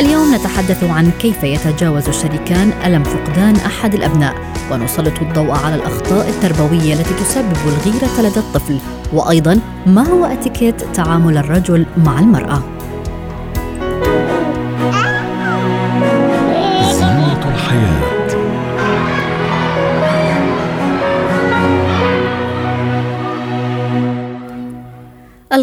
اليوم نتحدث عن كيف يتجاوز الشريكان ألم فقدان أحد الأبناء ونسلط الضوء على الأخطاء التربوية التي تسبب الغيرة لدى الطفل وأيضا ما هو اتيكيت تعامل الرجل مع المرأة.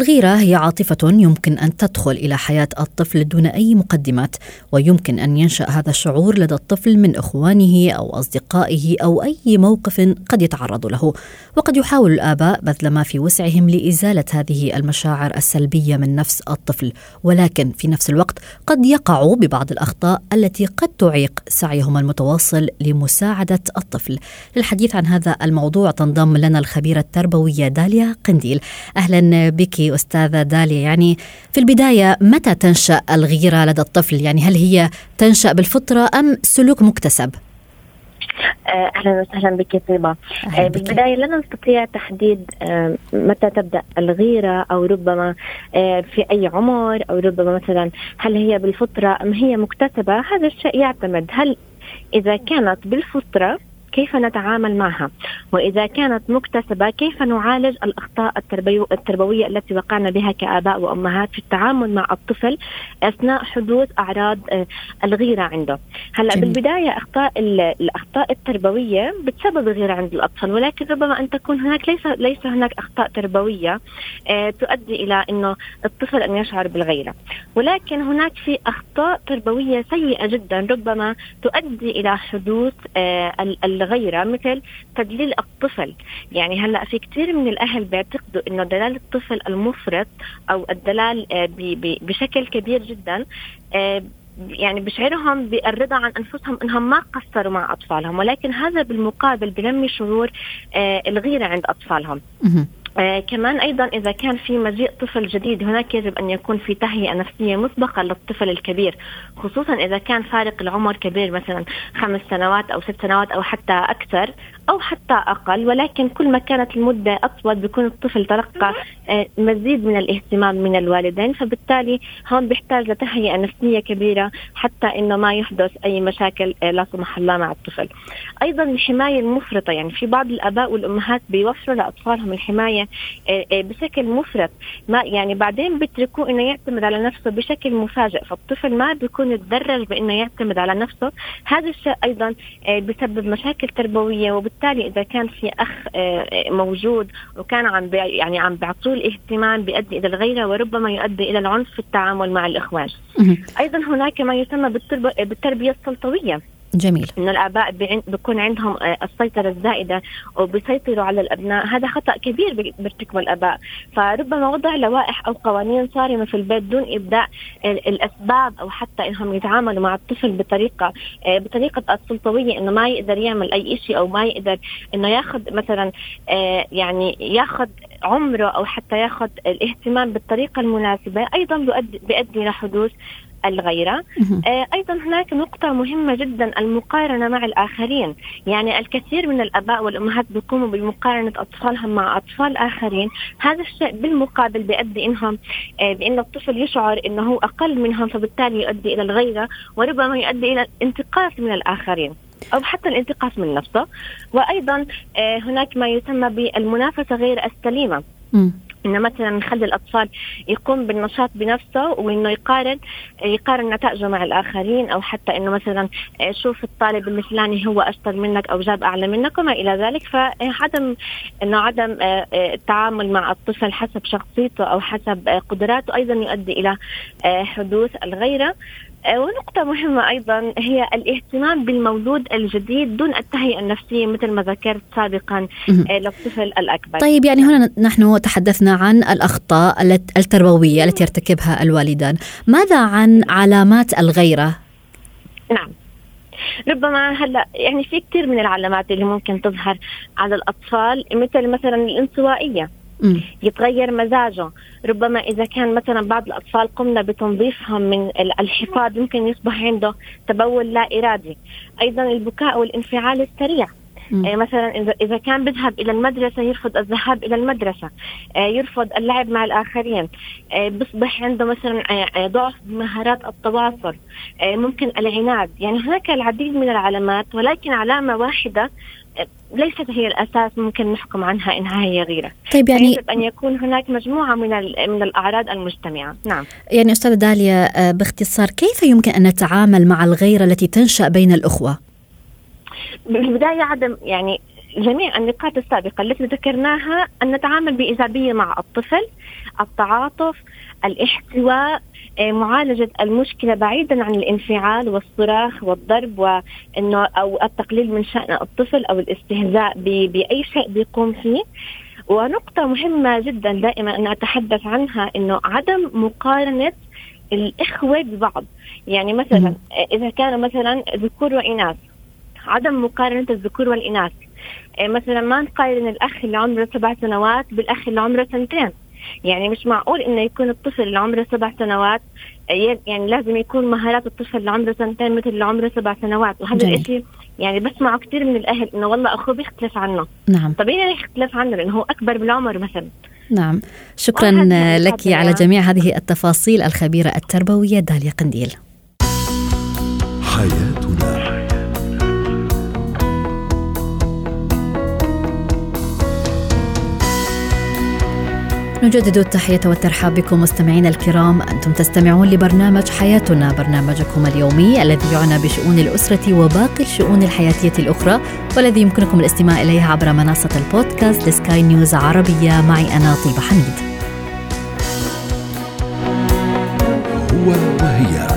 الغيرة هي عاطفة يمكن أن تدخل إلى حياة الطفل دون أي مقدمات، ويمكن أن ينشأ هذا الشعور لدى الطفل من إخوانه أو أصدقائه أو أي موقف قد يتعرض له، وقد يحاول الآباء بذل ما في وسعهم لإزالة هذه المشاعر السلبية من نفس الطفل، ولكن في نفس الوقت قد يقعوا ببعض الأخطاء التي قد تعيق سعيهم المتواصل لمساعدة الطفل. للحديث عن هذا الموضوع تنضم لنا الخبيرة التربوية داليا قنديل. أهلا بك أستاذة داليا يعني في البداية متى تنشأ الغيرة لدى الطفل يعني هل هي تنشأ بالفطرة أم سلوك مكتسب؟ آه، أهلا وسهلا بك طيبة أهلاً آه،. بالبداية لا نستطيع تحديد آه، متى تبدأ الغيرة أو ربما في أي عمر أو ربما مثلا هل هي بالفطرة أم هي مكتسبة هذا الشيء يعتمد هل إذا كانت بالفطرة كيف نتعامل معها؟ وإذا كانت مكتسبة كيف نعالج الأخطاء التربوية التي وقعنا بها كآباء وأمهات في التعامل مع الطفل أثناء حدوث أعراض آه، الغيرة عنده؟ هلأ جميل. بالبداية أخطاء ال- الأخطاء التربوية بتسبب الغيرة عند الأطفال ولكن ربما أن تكون هناك ليس ليس هناك أخطاء تربوية آه، تؤدي إلى أنه الطفل أن يشعر بالغيرة. ولكن هناك في أخطاء تربوية سيئة جدا ربما تؤدي إلى حدوث آه، ال- الغيرة مثل تدليل الطفل يعني هلأ في كثير من الأهل بيعتقدوا أنه دلال الطفل المفرط أو الدلال آه، بشكل كبير جدا آه، يعني بشعرهم بالرضا عن أنفسهم إنهم ما قصروا مع أطفالهم ولكن هذا بالمقابل بنمي شعور آه، الغيرة عند أطفالهم. آه كمان أيضا إذا كان في مجيء طفل جديد هناك يجب أن يكون في تهيئة نفسية مسبقة للطفل الكبير خصوصا إذا كان فارق العمر كبير مثلا خمس سنوات أو ست سنوات أو حتى أكثر. أو حتى أقل ولكن كل ما كانت المدة أطول بيكون الطفل تلقى آه مزيد من الاهتمام من الوالدين. فبالتالي هون بيحتاج لتهيئة نفسية كبيرة حتى إنه ما يحدث أي مشاكل آه لا سمح الله مع الطفل. أيضا الحماية المفرطة يعني في بعض الآباء والأمهات بيوفروا لأطفالهم الحماية آه، بشكل مفرط. ما يعني بعدين بيتركوه إنه يعتمد على نفسه بشكل مفاجئ. فالطفل ما بيكون يتدرج بإنه يعتمد على نفسه. هذا الشيء أيضا آه، بسبب مشاكل تربوية وبالتالي إذا كان في أخ آه، آه، موجود وكان عم يعني عم بيعطوه الاهتمام بيؤدي إلى الغيرة وربما يؤدي إلى العنف في التعامل مع الإخوان. أيضا هناك ما يسمى بالترب- بالتربية السلطويه جميل. انه الآباء بيكون عندهم آه، السيطرة الزائدة وبيسيطروا على الأبناء. هذا خطأ كبير بي- بيرتكبه الآباء. فربما وضع لوائح أو قوانين صارمة في البيت دون إبداء ال- الأسباب أو حتى إنهم يتعاملوا مع الطفل بطريقة آه، بطريقة السلطويه إنه ما يقدر يعمل أي شيء أو ما يقدر إنه ياخذ مثلا آه، يعني ياخذ عمره أو حتى ياخذ الاهتمام بالطريقة المناسبة أيضا بيؤدي لحدوث الغيرة مهم. آه، أيضا هناك نقطة مهمة جدا المقارنة مع الآخرين، يعني الكثير من الآباء والأمهات بيقوموا بمقارنة أطفالهم مع أطفال آخرين، هذا الشيء بالمقابل بيؤدي إنهم آه، بأن الطفل يشعر هو أقل منهم فبالتالي يؤدي إلى الغيرة وربما يؤدي إلى الانتقاص من الآخرين. أو حتى الانتقاص من نفسه وأيضا آه، هناك ما يسمى بالمنافسة غير السليمة. انه مثلا نخلي الأطفال يقوم بالنشاط بنفسه وإنه يقارن يقارن نتائجه مع الآخرين أو حتى إنه مثلا شوف الطالب الفلاني هو أشطر منك أو جاب أعلى منك وما إلى ذلك. فعدم إنه عدم آه، آه، التعامل مع الطفل حسب شخصيته أو حسب آه، قدراته أيضا يؤدي إلى آه، حدوث الغيرة. آه، ونقطة مهمة أيضا هي الاهتمام بالمولود الجديد دون التهيئة النفسية مثل ما ذكرت سابقا. آه، للطفل الأكبر طيب يعني هنا نحن تحدثنا عن الأخطاء الت- التربوية التي يرتكبها الوالدان ماذا عن علامات الغيرة؟ نعم ربما هلأ يعني في كثير من العلامات اللي ممكن تظهر على الأطفال مثل مثلا الانطوائية يتغير مزاجه. ربما إذا كان مثلا بعض الأطفال قمنا بتنظيفهم من الحفاظ ممكن يصبح عنده تبول لا إرادي. أيضا البكاء والانفعال السريع. آه مثلا اذا كان بيذهب إلى المدرسة يرفض الذهاب إلى المدرسة. آه يرفض اللعب مع الآخرين. آه بيصبح عنده مثلا ضعف بمهارات التواصل. ممكن العناد. يعني هناك العديد من العلامات ولكن علامة واحدة ليست هي الأساس ممكن نحكم عنها إنها هي غيره طيب يعني يجب أن يكون هناك مجموعة من من الأعراض المجتمعة. نعم. يعني أستاذة داليا باختصار كيف يمكن أن نتعامل مع الغيرة التي تنشأ بين الأخوة؟ بالبدايه عدم يعني جميع النقاط السابقة التي ذكرناها أن نتعامل بإيجابية مع الطفل التعاطف الاحتواء آه، معالجة المشكلة بعيدا عن الانفعال والصراخ والضرب وانه أو التقليل من شأن الطفل أو الاستهزاء بأي شيء بيقوم فيه. ونقطة مهمة جدا دائما أن أتحدث عنها أنه عدم مقارنة الإخوة ببعض. يعني مثلا إذا كانوا مثلا ذكور وإناث عدم مقارنة الذكور والإناث. إيه، مثلا ما نقارن الأخ اللي عمره سبع سنوات بالأخ اللي عمره سنتين. يعني مش معقول إنه يكون الطفل اللي عمره سبع سنوات إيه، يعني لازم يكون مهارات الطفل اللي عمره سنتين مثل اللي عمره سبع سنوات وهذا الشيء يعني بسمعه كثير من الأهل إنه والله أخوه بيختلف عنه. نعم. طبيعي يختلف عنه؟ لأنه هو أكبر بالعمر مثلا. نعم. شكرا لك على جميع هذه التفاصيل الخبيرة التربوية داليا قنديل. حياتنا نجدد التحية والترحاب بكم مستمعينا الكرام. أنتم تستمعون لبرنامج حياتنا برنامجكم اليومي الذي يعنى بشؤون الأسرة وباقي الشؤون الحياتية الأخرى والذي يمكنكم الاستماع إليه عبر منصة البودكاست لسكاي نيوز عربية. معي أنا طيبة حميد. هو وهي.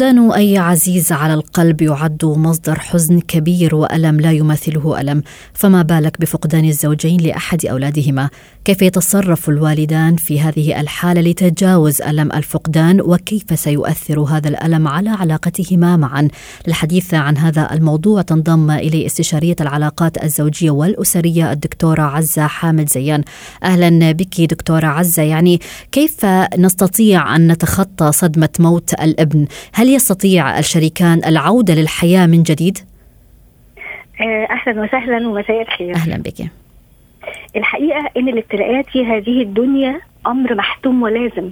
فقدان أي عزيز على القلب يعد مصدر حزن كبير وألم لا يماثله ألم. فما بالك بفقدان الزوجين لأحد أولادهما؟ كيف يتصرف الوالدان في هذه الحالة لتجاوز ألم الفقدان؟ وكيف سيؤثر هذا الألم على علاقتهما معا؟ للحديث عن هذا الموضوع تنضم الي استشارية العلاقات الزوجية والأسرية الدكتورة عزة حامد زيان. أهلا بك دكتورة عزة. يعني كيف نستطيع أن نتخطى صدمة موت الابن؟ هل يستطيع الشريكان العودة للحياة من جديد؟ آه، أهلا وسهلا ومساء الخير. أهلا بك. الحقيقة أن الابتلاءات في هذه الدنيا أمر محتوم ولازم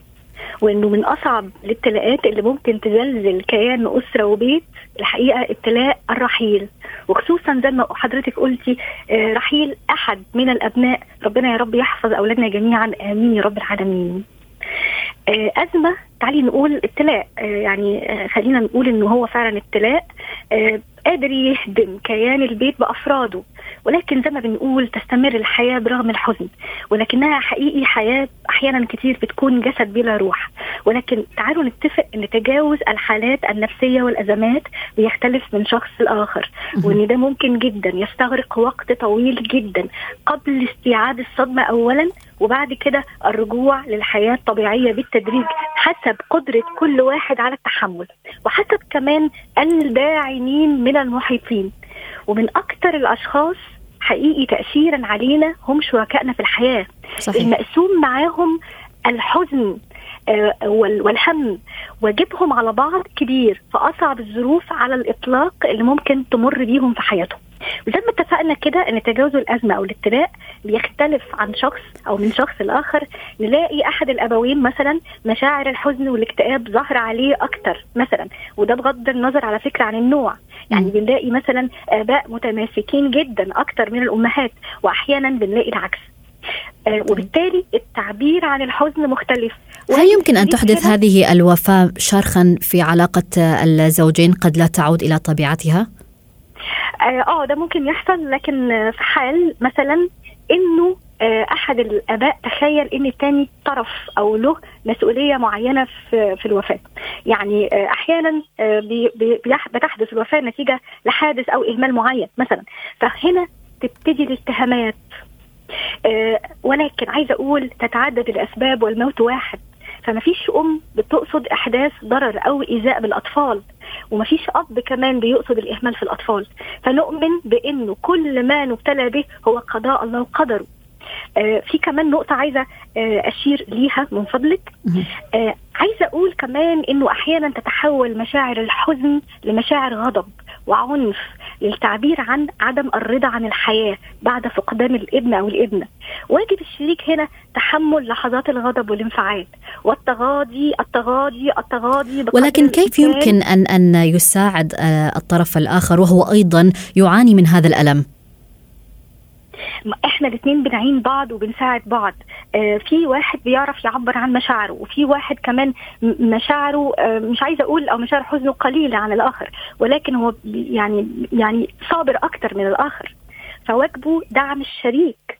وإنه من أصعب الابتلاءات اللي ممكن تزلزل كيان أسرة وبيت الحقيقة ابتلاء الرحيل. وخصوصا زي ما حضرتك قلتي آه، رحيل أحد من الأبناء. ربنا يا رب يحفظ أولادنا جميعا. آمين يا رب العالمين. آه، أزمة. تعالي نقول ابتلاء. آه، يعني آه، خلينا نقول إنه هو فعلا ابتلاء. قادر يهدم كيان البيت بأفراده ولكن زي ما بنقول تستمر الحياة برغم الحزن. ولكنها حقيقي حياة أحيانا كتير بتكون جسد بلا روح. ولكن تعالوا نتفق إن تجاوز الحالات النفسية والأزمات بيختلف من شخص لآخر. وإن ده ممكن جدا. يستغرق وقت طويل جدا. قبل استيعاب الصدمة اولا وبعد كده الرجوع للحياة الطبيعية بالتدريج حسب قدرة كل واحد على التحمل وحسب كمان الداعمين من المحيطين. ومن أكثر الأشخاص حقيقي تأثيرا علينا هم شركائنا في الحياة. صحيح. المقسوم معاهم الحزن آه، والهم واجبهم على بعض كبير في أصعب الظروف على الإطلاق اللي ممكن تمر بيهم في حياتهم. وزي ما اتفقنا كده إن تجاوز الأزمة أو الابتلاء بيختلف عن شخص أو من شخص لآخر نلاقي أحد الأبوين مثلا مشاعر الحزن والاكتئاب ظاهرة عليه أكتر مثلا وده بغض النظر على فكرة عن النوع. يعني بنلاقي مثلا آباء متماسكين جدا أكتر من الأمهات واحيانا بنلاقي العكس. آه وبالتالي التعبير عن الحزن مختلف. هل يمكن أن تحدث هذه الوفاة شرخا في علاقة الزوجين قد لا تعود إلى طبيعتها؟ آه, آه، ده ممكن يحصل لكن في حال مثلا إنه آه، أحد الآباء تخيل إن الثاني طرف أو له مسؤولية معينة في في الوفاة. يعني آه، أحيانا بتحدث الوفاة نتيجة لحادث أو إهمال معين مثلا. فهنا تبتدي الاتهامات. ولكن عايزة أقول تتعدد الأسباب والموت واحد. فما فيش أم بتقصد إحداث ضرر أو إيذاء بالأطفال. وما فيش أب كمان بيقصد الإهمال في الأطفال. فنؤمن بإنه كل ما نبتلى به هو قضاء الله وقدره. آه في كمان نقطة عايزة آه أشير ليها من فضلك. آه عايزة أقول كمان إنه أحيانا تتحول مشاعر الحزن لمشاعر غضب وعنف للتعبير عن عدم الرضا عن الحياة بعد فقدان الابن أو الابنة. واجب الشريك هنا تحمل لحظات الغضب والانفعال والتغاضي التغاضي التغاضي ولكن كيف يمكن أن أن يساعد آه، الطرف الآخر وهو أيضا يعاني من هذا الألم؟ إحنا الاثنين بنعين بعض وبنساعد بعض. في واحد بيعرف يعبر عن مشاعره وفي واحد كمان مشاعره آه مش عايزة أقول أو مشاعر حزنه قليلة عن الآخر ولكن هو يعني يعني صابر أكتر من الآخر. فواجبه دعم الشريك. آه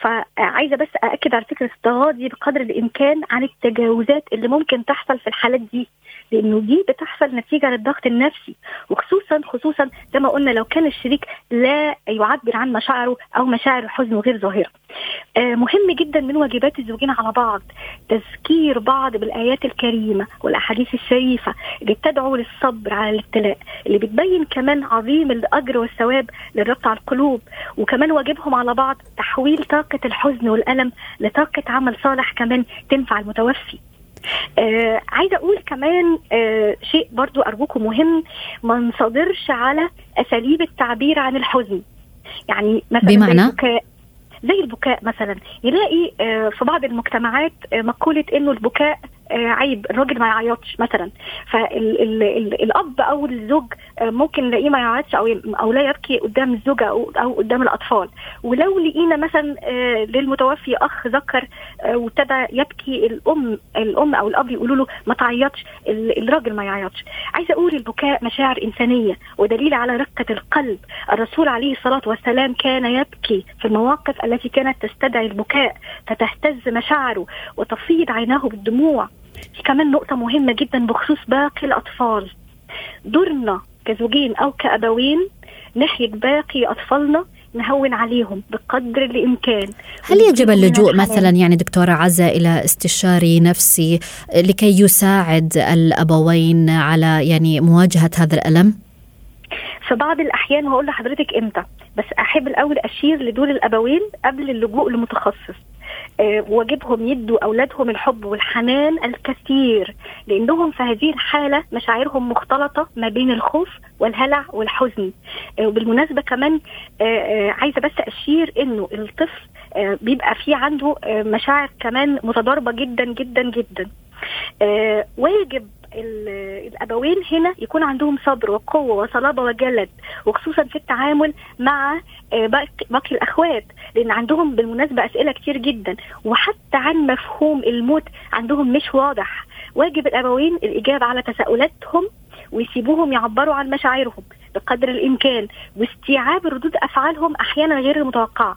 فعايزة بس أأكد على فكرة التغاضي بقدر الإمكان عن التجاوزات اللي ممكن تحصل في الحالات دي لأنه دي بتحصل نتيجة للضغط النفسي وخصوصا خصوصا زي ما قلنا لو كان الشريك لا يعبر عن مشاعره أو مشاعر الحزن غير ظاهرة. آه مهم جدا من واجبات الزوجين على بعض تذكير بعض بالآيات الكريمة والأحاديث الشريفة اللي بتدعو للصبر على الابتلاء اللي بتبين كمان عظيم الأجر والثواب للربط على القلوب وكمان واجبهم على بعض تحويل طاقة الحزن والألم لطاقة عمل صالح كمان تنفع المتوفي. آه عايزة أقول كمان آه شيء برضو أرجوكم مهم ما نصادرش على أساليب التعبير عن الحزن. يعني مثلا بمعنى؟ زي البكاء. زي البكاء مثلا. يلاقي آه في بعض المجتمعات آه مقولة إنه البكاء عيب. الراجل ما يعيطش مثلا. فالاب أو الزوج آه ممكن نلاقيه ما يعيطش أو أو لا يبكي قدام الزوجة أو أو قدام الأطفال. ولو لقينا مثلا آه للمتوفي أخ ذكر وابتدى يبكي الأم الأم أو الأب يقولوا له ما تعيطش الراجل ما يعيطش. عايزة أقول البكاء مشاعر إنسانية ودليل على رقة القلب. الرسول عليه الصلاة والسلام كان يبكي في المواقف التي كانت تستدعي البكاء فتهتز مشاعره وتفيض عيناه بالدموع. في كمان نقطة مهمة جدا بخصوص باقي الأطفال. دورنا كزوجين أو كأبوين ناحية باقي أطفالنا نهون عليهم بقدر الإمكان. هل يجب اللجوء مثلا يعني دكتورة عزة إلى استشاري نفسي لكي يساعد الأبوين على يعني مواجهة هذا الألم؟ في بعض الأحيان وهقول لحضرتك إمتى بس أحب الأول أشير لدور الأبوين قبل اللجوء لمتخصص واجبهم يدوا أولادهم الحب والحنان الكثير لأنهم في هذه الحالة مشاعرهم مختلطة ما بين الخوف والهلع والحزن. أه وبالمناسبة كمان أه عايزة بس أشير إنه الطفل بيبقى فيه عنده مشاعر كمان متضاربة جدا جدا جدا. واجب الأبوين هنا يكون عندهم صبر وقوة وصلابة وجلد وخصوصا في التعامل مع باقي الأخوات لأن عندهم بالمناسبة أسئلة كتير جدا وحتى عن مفهوم الموت عندهم مش واضح. واجب الأبوين الإجابة على تساؤلاتهم ويسيبوهم يعبروا عن مشاعرهم بقدر الإمكان واستيعاب ردود أفعالهم أحيانا غير المتوقعة.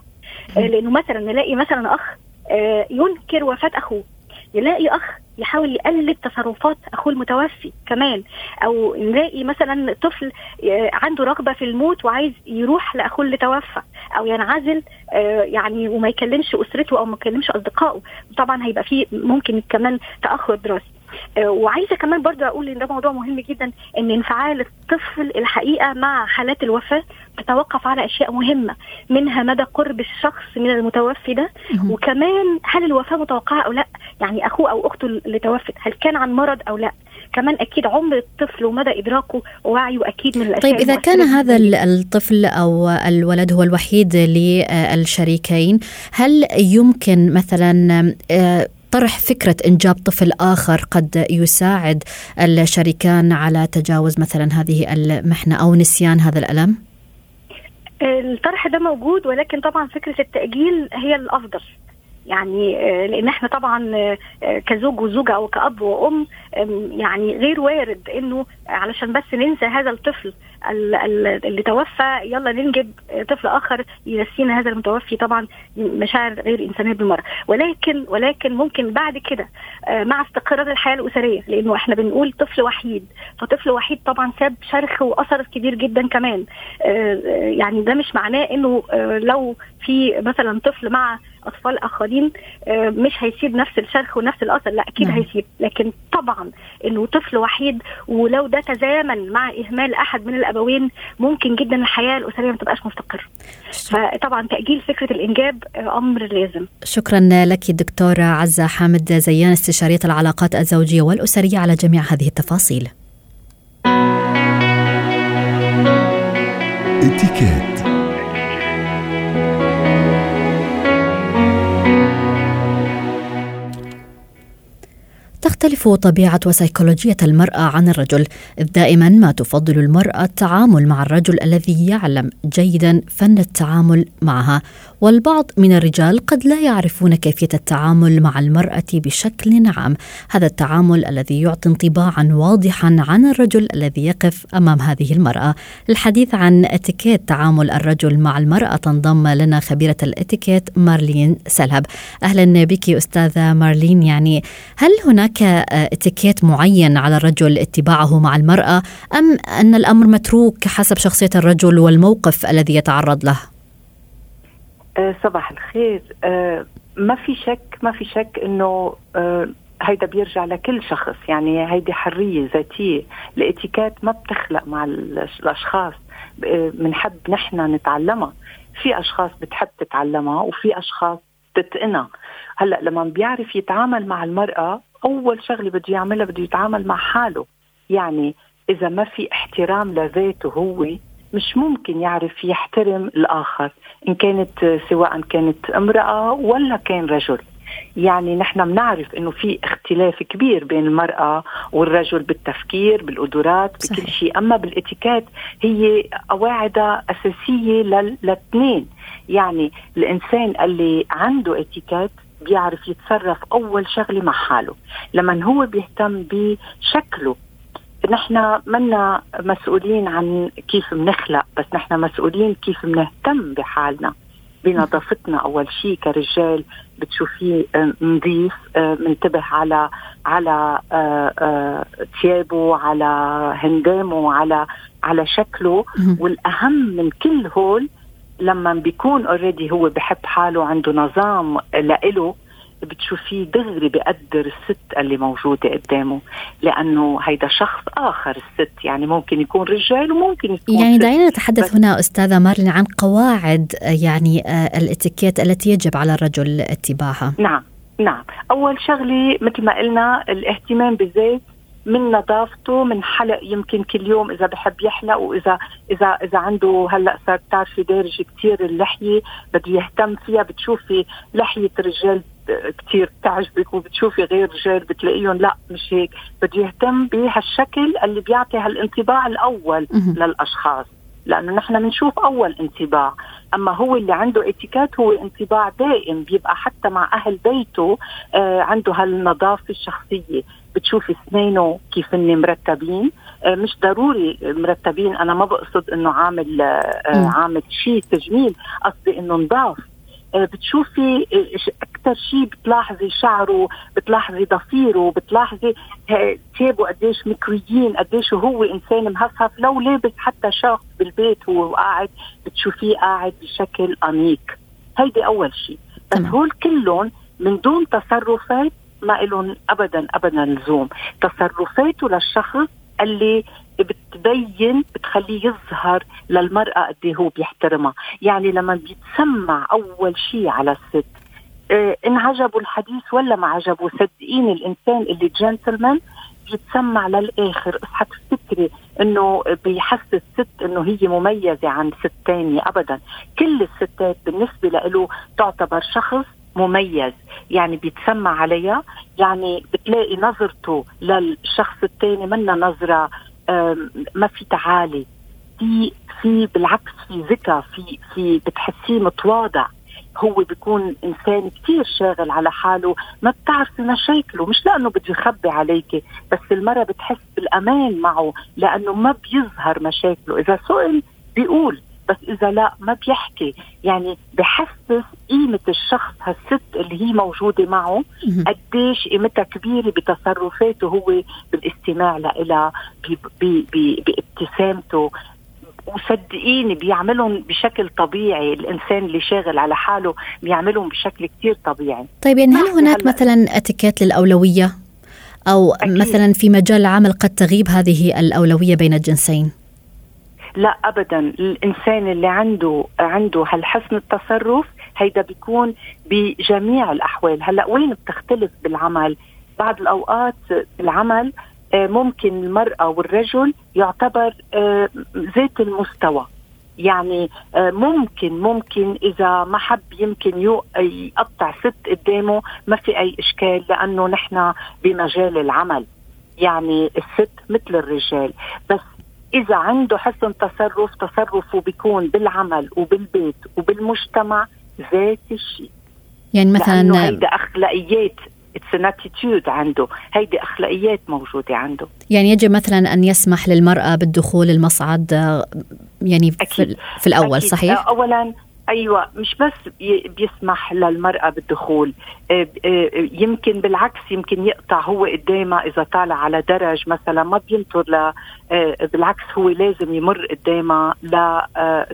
لأنه مثلا نلاقي مثلا أخ ينكر وفاة أخوه. يلاقي أخ يحاول يقلد تصرفات أخوه المتوفي كمان أو نلاقي مثلا طفل عنده رغبة في الموت وعايز يروح لأخوه اللي توفى أو ينعزل يعني وما يكلمش أسرته أو ما يكلمش أصدقائه. طبعا هيبقى فيه ممكن كمان تأخر دراسي. وعايزة كمان برضه أقول إن ده موضوع مهم جدا إن انفعال الطفل الحقيقة مع حالات الوفاة تتوقف على أشياء مهمة منها مدى قرب الشخص من المتوفي ده وكمان هل الوفاة متوقعة أو لأ؟ يعني أخوه أو أخته اللي توفت هل كان عن مرض أو لأ؟ كمان أكيد عمر الطفل ومدى إدراكه ووعيه أكيد من الأشياء طيب إذا كان هذا الطفل أو الولد هو الوحيد للشريكين هل يمكن مثلا طرح فكرة إنجاب طفل آخر قد يساعد الشريكان على تجاوز مثلا هذه المحنة أو نسيان هذا الألم؟ الطرح ده موجود ولكن طبعا فكرة التأجيل هي الأفضل. يعني لأن إحنا طبعا كزوج وزوجة أو كأب وأم يعني غير وارد إنه علشان بس ننسى هذا الطفل اللي توفى يلا ننجب طفل آخر ينسينا هذا المتوفي. طبعا مشاعر غير إنسانية بالمرة. ولكن ولكن ممكن بعد كده آه، مع استقرار الحياة الأسرية لأنه إحنا بنقول طفل وحيد. فطفل وحيد طبعا ساب شرخ وأثر كبير جدا كمان. آه، يعني ده مش معناه إنه لو في مثلا طفل مع أطفال آخرين آه، مش هيسيب نفس الشرخ ونفس الأثر. لا أكيد نعم. هيسيب. لكن طبعا إنه طفل وحيد ولو ده تزامن مع إهمال أحد من الأبوين ممكن جدا الحياة الأسرية ما تبقاش مستقرة. فطبعا تأجيل فكرة الإنجاب آه، أمر لازم. شكرا لك دكتورة عزة حامد زيان استشارية العلاقات الزوجية والأسرية على جميع هذه التفاصيل. اتكات. تختلف طبيعة وسيكولوجية المرأة عن الرجل، إذ دائما ما تفضل المرأة التعامل مع الرجل الذي يعلم جيدا فن التعامل معها، والبعض من الرجال قد لا يعرفون كيفية التعامل مع المرأة بشكل عام، هذا التعامل الذي يعطي انطباعا واضحا عن الرجل الذي يقف أمام هذه المرأة. الحديث عن اتيكيت تعامل الرجل مع المرأة تنضم لنا خبيرة الاتيكيت مارلين سلهب. أهلا بك أستاذة مارلين، يعني هل هناك اتيكيت معين على الرجل اتباعه مع المرأة أم أن الأمر متروك حسب شخصية الرجل والموقف الذي يتعرض له؟ أه صباح الخير. أه ما في شك ما في شك أه هيدا بيرجع لكل شخص. يعني هيدي حرية ذاتية. الاتيكيت ما بتخلق مع الأشخاص. بنحب نحن نتعلمها. في أشخاص بتحب تتعلمها وفي أشخاص تتقنها هلأ لما بيعرف يتعامل مع المرأة أول شغلة بده يعملها بده يتعامل مع حاله. يعني إذا ما في احترام لذاته هو مش ممكن يعرف يحترم الآخر إن كانت سواء كانت امرأة ولا كان رجل. يعني نحن بنعرف إنه في اختلاف كبير بين المرأة والرجل بالتفكير بالقدرات بكل شيء. أما بالإتيكيت هي قواعد أساسية للاثنين يعني الإنسان اللي عنده إتيكيت بيعرف يتصرف أول شغلة مع حاله لما هو بيهتم بشكله. نحن منا مسؤولين عن كيف بنخلق بس نحن مسؤولين كيف بنهتم بحالنا بنظافتنا. أول شيء كرجال بتشوفيه آه، نظيف آه، منتبه على على آه، ثيابه على هندامه على على شكله. والأهم من كل هول لما بيكون already هو بحب حاله عنده نظام لإله بتشوفيه دغري بقدر الست اللي موجودة قدامه لأنه هيدا شخص آخر الست. يعني ممكن يكون رجال وممكن يكون يعني دعينا نتحدث هنا أستاذة مارلين عن قواعد يعني آه، الاتيكيت التي يجب على الرجل اتباعها. نعم نعم. أول شغلة مثل ما قلنا الاهتمام بالذات من نظافته من حلق يمكن كل يوم إذا بحب يحلق وإذا إذا إذا عنده هلأ صار بتعرفي دارج كثير اللحية بده يهتم فيها. بتشوفي لحية رجال كثير بتعجبك وبتشوفي غير رجال بتلاقيهم لا مش هيك. بده يهتم بهالشكل اللي بيعطي هالانطباع الأول للأشخاص لأنه نحن بنشوف أول انطباع. أما هو اللي عنده اتيكيت هو انطباع دائم بيبقى حتى مع أهل بيته آه عنده هالنظافة الشخصية. بتشوفي اسنانه كيف هن مرتبين. آه مش ضروري مرتبين أنا ما بقصد إنه عامل آه عامل شيء تجميل قصدي إنه نضاف. آه، بتشوفي آه، أكثر شيء بتلاحظي شعره بتلاحظي ضفيره بتلاحظي ثيابه قديش مكويين قديش هو إنسان مهفهف. لو لابس حتى شخص بالبيت هو قاعد بتشوفيه قاعد بشكل انيق هيدي أول شيء بس هول كلهم من دون تصرفات ما لهم ابدا ابدا لزوم تصرفاته للشخص اللي بتبين بتخليه يظهر للمرأة قد إيه هو بيحترمها. يعني لما بيتسمع أول شيء على الست إيه إن عجبوا الحديث ولا ما عجبوا صدقيني الإنسان اللي جنتلمان بيتسمع للآخر. اصحى تفتكري إنه بيحسس الست إنه هي مميزة عن ست تانية أبدا. كل الستات بالنسبة له تعتبر شخص مميز. يعني بيتسمع عليها يعني بتلاقي نظرته للشخص الثاني منا نظرة ما في تعالي. في في بالعكس في ذكاء في في بتحسيه متواضع. هو بيكون إنسان كثير شاغل على حاله ما بتعرفي مشاكله مش لأنه بده يخبي عليك بس المرأة بتحس بالأمان معه لأنه ما بيظهر مشاكله. إذا سئل بيقول. بس إذا لا ما بيحكي. يعني بحسس قيمة الشخص هالست اللي هي موجودة معه قديش قيمتها كبيرة بتصرفاته هو بالاستماع لها بابتسامته. وصدقيني بيعملهم بشكل طبيعي. الإنسان اللي شاغل على حاله بيعملهم بشكل كتير طبيعي. طيب يعني هل هناك مثلا اتيكيت للأولوية؟ أو أكيد. مثلا في مجال العمل قد تغيب هذه الأولوية بين الجنسين؟ لا ابدا. الإنسان اللي عنده عنده هالحسن التصرف هيدا بيكون بجميع الأحوال. هلأ وين بتختلف بالعمل؟ بعض الأوقات بالعمل آه، ممكن المرأة والرجل يعتبر آه، ذات المستوى. يعني آه، ممكن ممكن إذا ما حب يمكن يقطع ست قدامه ما في أي إشكال لأنه نحن بمجال العمل. يعني الست مثل الرجال. بس إذا عنده حسن تصرف تصرفه بيكون بالعمل وبالبيت وبالمجتمع ذات الشيء يعني مثلا هيدا أخلاقيات it's attitude عنده هيدي أخلاقيات موجودة عنده يعني يجب مثلا أن يسمح للمرأة بالدخول المصعد يعني أكيد. في, في الأول أكيد. صحيح اولا أيوه مش بس بيسمح للمرأة بالدخول آه، آه، يمكن بالعكس يمكن يقطع هو قدامها إذا طالع على درج مثلا ما بينطر ل آه، بالعكس هو لازم يمر قدامها لا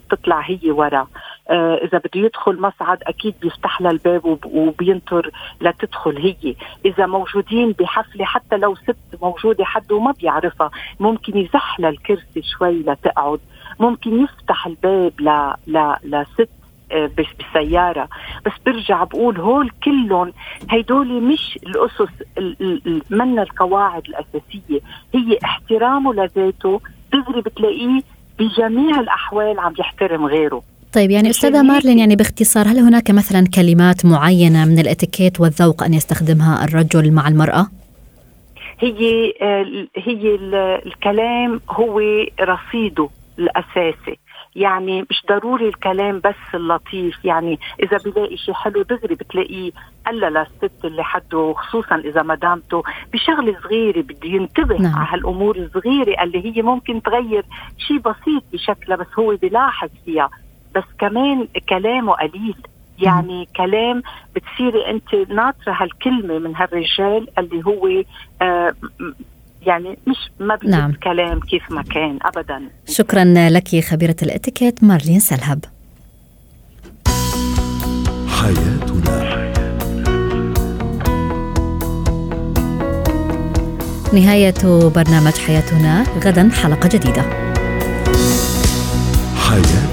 تطلع هي ورا. إذا بده يدخل مصعد أكيد بيفتح لها الباب وبينطر لتدخل هي. إذا موجودين بحفلة حتى لو ست موجودة حد وما بيعرفها ممكن يزح لها الكرسي شوي لتقعد ممكن يفتح الباب ل... ل... لست آه، بالسيارة. بس برجع بقول هول كلهم هيدول مش الأسس من القواعد الأساسية. هي احترامه لذاته. دغري بتلاقيه بجميع الأحوال عم يحترم غيره. طيب يعني أستاذة مارلين يعني باختصار هل هناك مثلا كلمات معينة من الإتيكيت والذوق أن يستخدمها الرجل مع المرأة؟ هي آه، هي الكلام هو رصيده الأساسي. يعني مش ضروري الكلام بس اللطيف يعني إذا بلاقي شيء حلو دغري بتلاقيه قال للست اللي حده خصوصا إذا مدامته بشغلة صغيرة بده ينتبه نعم. على هالأمور الصغيرة اللي هي ممكن تغير شيء بسيط بشكلها بس هو بيلاحظ فيها بس كمان كلامه قليل يعني م. كلام بتصيري أنت ناطرة هالكلمة من هالرجال اللي هو آه يعني مش ما نعم. كلام كيف ما كان ابدا. شكرا لك خبيرة الاتيكيت مارلين سلهب. حياتنا. نهاية برنامج حياتنا غدا حلقة جديدة. حياتنا.